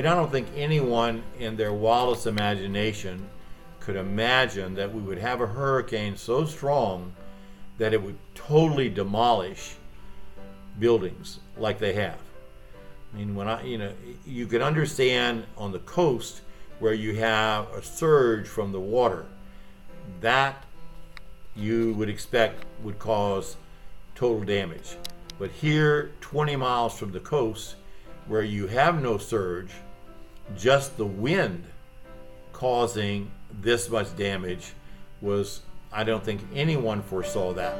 mean, I don't think anyone in their wildest imagination could imagine that we would have a hurricane so strong that it would totally demolish buildings like they have. I mean, when I, you know, you can understand on the coast where you have a surge from the water, that you would expect would cause total damage. But here, 20 miles from the coast, where you have no surge, just the wind causing this much damage was, I don't think anyone foresaw that.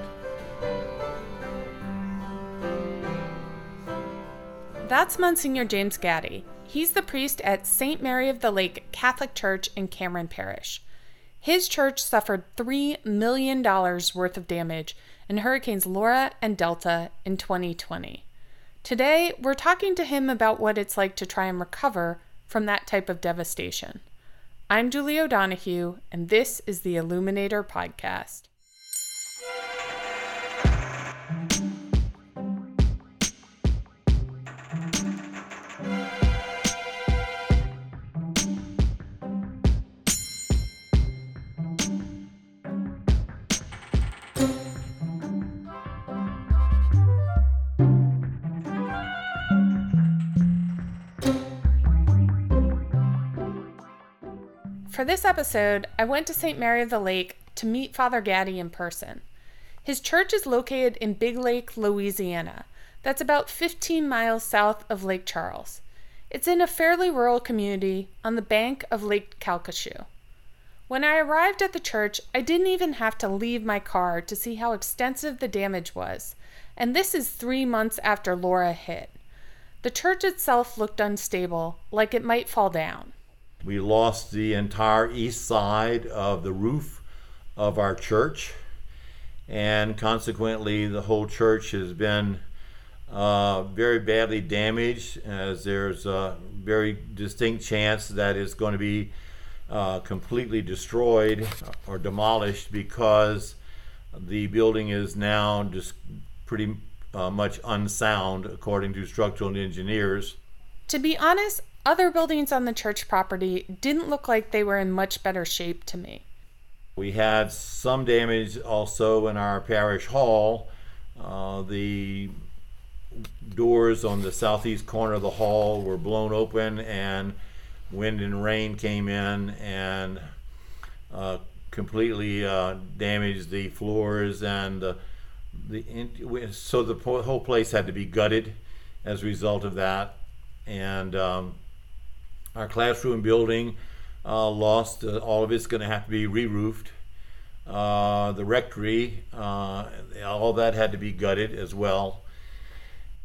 That's Monsignor James Gaddy. He's the priest at St. Mary of the Lake Catholic Church in Cameron Parish. His church suffered $3 million worth of damage in Hurricanes Laura and Delta in 2020. Today, we're talking to him about what it's like to try and recover from that type of devastation. I'm Julie O'Donoghue, and this is the Illuminator Podcast. For this episode, I went to St. Mary of the Lake to meet Father Gaddy in person. His church is located in Big Lake, Louisiana. That's about 15 miles south of Lake Charles. It's in a fairly rural community on the bank of Lake Calcasieu. When I arrived at the church, I didn't even have to leave my car to see how extensive the damage was, and this is three months after Laura hit. The church itself looked unstable, like it might fall down. We lost the entire east side of the roof of our church, and consequently, the whole church has been uh, very badly damaged, as there's a very distinct chance that it's going to be uh, completely destroyed or demolished because the building is now just pretty uh, much unsound, according to structural engineers. To be honest, other buildings on the church property didn't look like they were in much better shape to me. We had some damage also in our parish hall. Uh, the doors on the southeast corner of the hall were blown open, and wind and rain came in and uh, completely uh, damaged the floors and the so the whole place had to be gutted as a result of that and um, our classroom building uh, lost uh, all of it's going to have to be re-roofed. Uh, the rectory, uh, all that had to be gutted as well.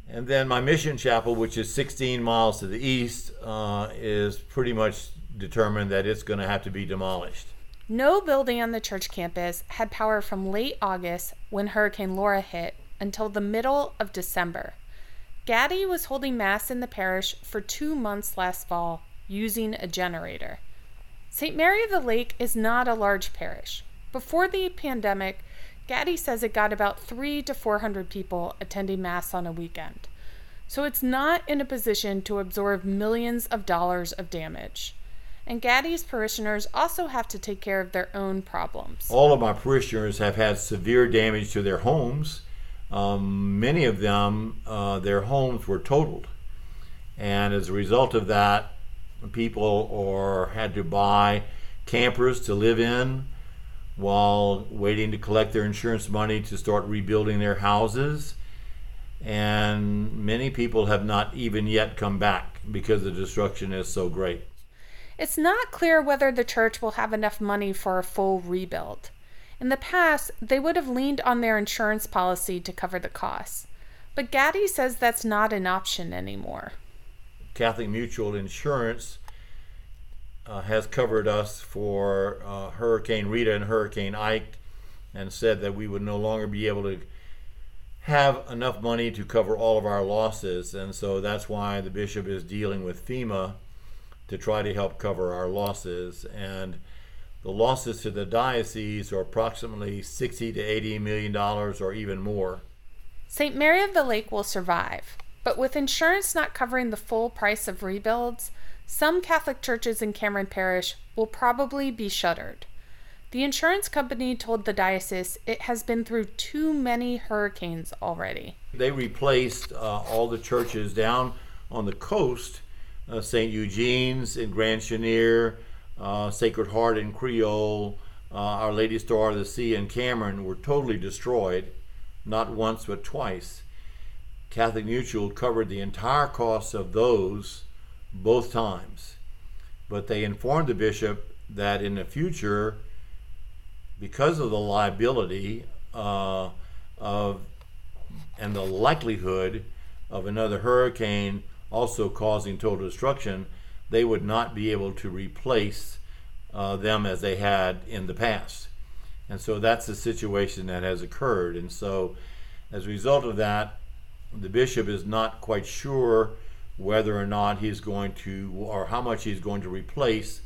And then my mission chapel, which is 16 miles to the east, uh, is pretty much determined that it's going to have to be demolished. No building on the church campus had power from late August when Hurricane Laura hit until the middle of December. Gaddy was holding Mass in the parish for two months last fall using a generator. St. Mary of the Lake is not a large parish. Before the pandemic, Gaddy says it got about three to 400 people attending Mass on a weekend. So it's not in a position to absorb millions of dollars of damage. And Gaddy's parishioners also have to take care of their own problems. All of my parishioners have had severe damage to their homes. Um, many of them, uh, their homes were totaled. And as a result of that, people or had to buy campers to live in while waiting to collect their insurance money to start rebuilding their houses. And many people have not even yet come back because the destruction is so great. It's not clear whether the church will have enough money for a full rebuild. In the past, they would have leaned on their insurance policy to cover the costs. But Gaddy says that's not an option anymore. Catholic Mutual Insurance uh, has covered us for uh, Hurricane Rita and Hurricane Ike and said that we would no longer be able to have enough money to cover all of our losses. And so that's why the bishop is dealing with FEMA to try to help cover our losses. And the losses to the diocese are approximately 60 to 80 million dollars or even more. St. Mary of the Lake will survive. But with insurance not covering the full price of rebuilds, some Catholic churches in Cameron Parish will probably be shuttered. The insurance company told the diocese it has been through too many hurricanes already. They replaced uh, all the churches down on the coast, uh, St. Eugene's in Grand Chenier, uh, Sacred Heart in Creole, uh, Our Lady Star of the Sea in Cameron were totally destroyed, not once but twice. Catholic Mutual covered the entire cost of those both times. But they informed the bishop that in the future, because of the liability uh, of and the likelihood of another hurricane also causing total destruction, they would not be able to replace uh, them as they had in the past. And so that's the situation that has occurred. And so, as a result of that, the bishop is not quite sure whether or not he's going to, or how much he's going to replace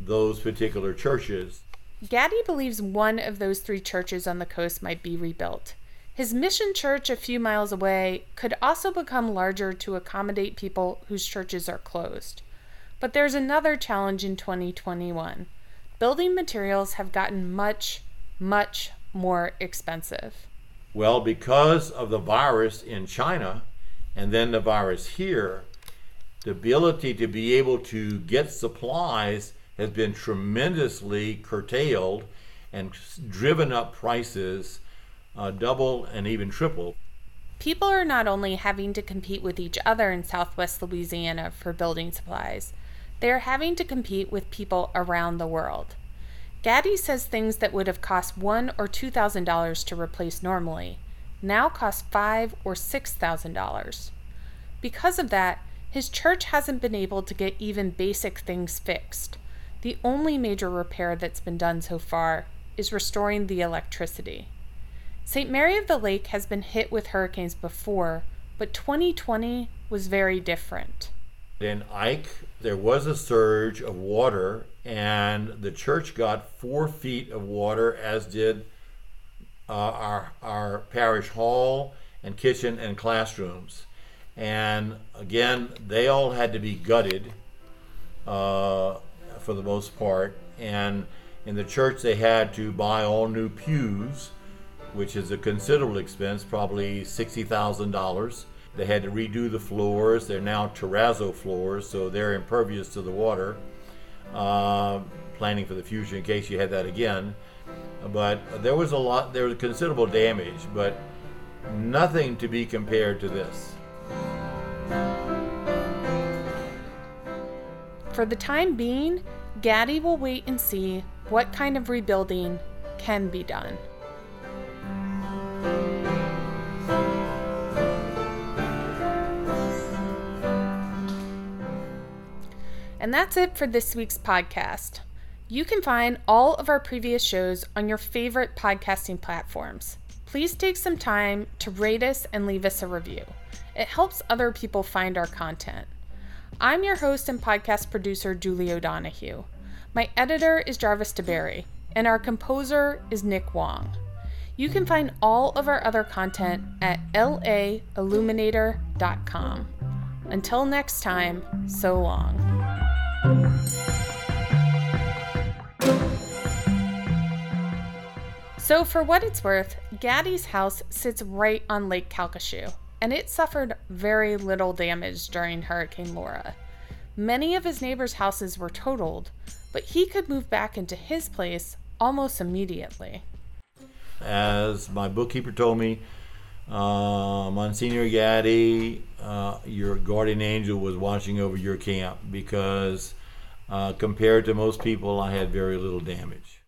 those particular churches. Gaddy believes one of those three churches on the coast might be rebuilt. His mission church a few miles away could also become larger to accommodate people whose churches are closed. But there's another challenge in 2021. Building materials have gotten much, much more expensive. Well, because of the virus in China and then the virus here, the ability to be able to get supplies has been tremendously curtailed and driven up prices uh, double and even triple. People are not only having to compete with each other in southwest Louisiana for building supplies, they are having to compete with people around the world. Gaddy says things that would have cost one or two thousand dollars to replace normally now cost five or six thousand dollars. Because of that, his church hasn't been able to get even basic things fixed. The only major repair that's been done so far is restoring the electricity. St. Mary of the Lake has been hit with hurricanes before, but 2020 was very different. In Ike, there was a surge of water, and the church got four feet of water, as did uh, our, our parish hall and kitchen and classrooms. And again, they all had to be gutted uh, for the most part. And in the church, they had to buy all new pews, which is a considerable expense, probably $60,000. They had to redo the floors. They're now terrazzo floors, so they're impervious to the water. Uh, planning for the future in case you had that again. But there was a lot, there was considerable damage, but nothing to be compared to this. For the time being, Gaddy will wait and see what kind of rebuilding can be done. And that's it for this week's podcast. You can find all of our previous shows on your favorite podcasting platforms. Please take some time to rate us and leave us a review. It helps other people find our content. I'm your host and podcast producer, Julie O'Donoghue. My editor is Jarvis DeBerry, and our composer is Nick Wong. You can find all of our other content at lailluminator.com. Until next time, so long. So, for what it's worth, Gaddy's house sits right on Lake Calcasieu, and it suffered very little damage during Hurricane Laura. Many of his neighbors' houses were totaled, but he could move back into his place almost immediately. As my bookkeeper told me, uh, Monsignor Gaddy, uh, your guardian angel was watching over your camp because uh, compared to most people, I had very little damage.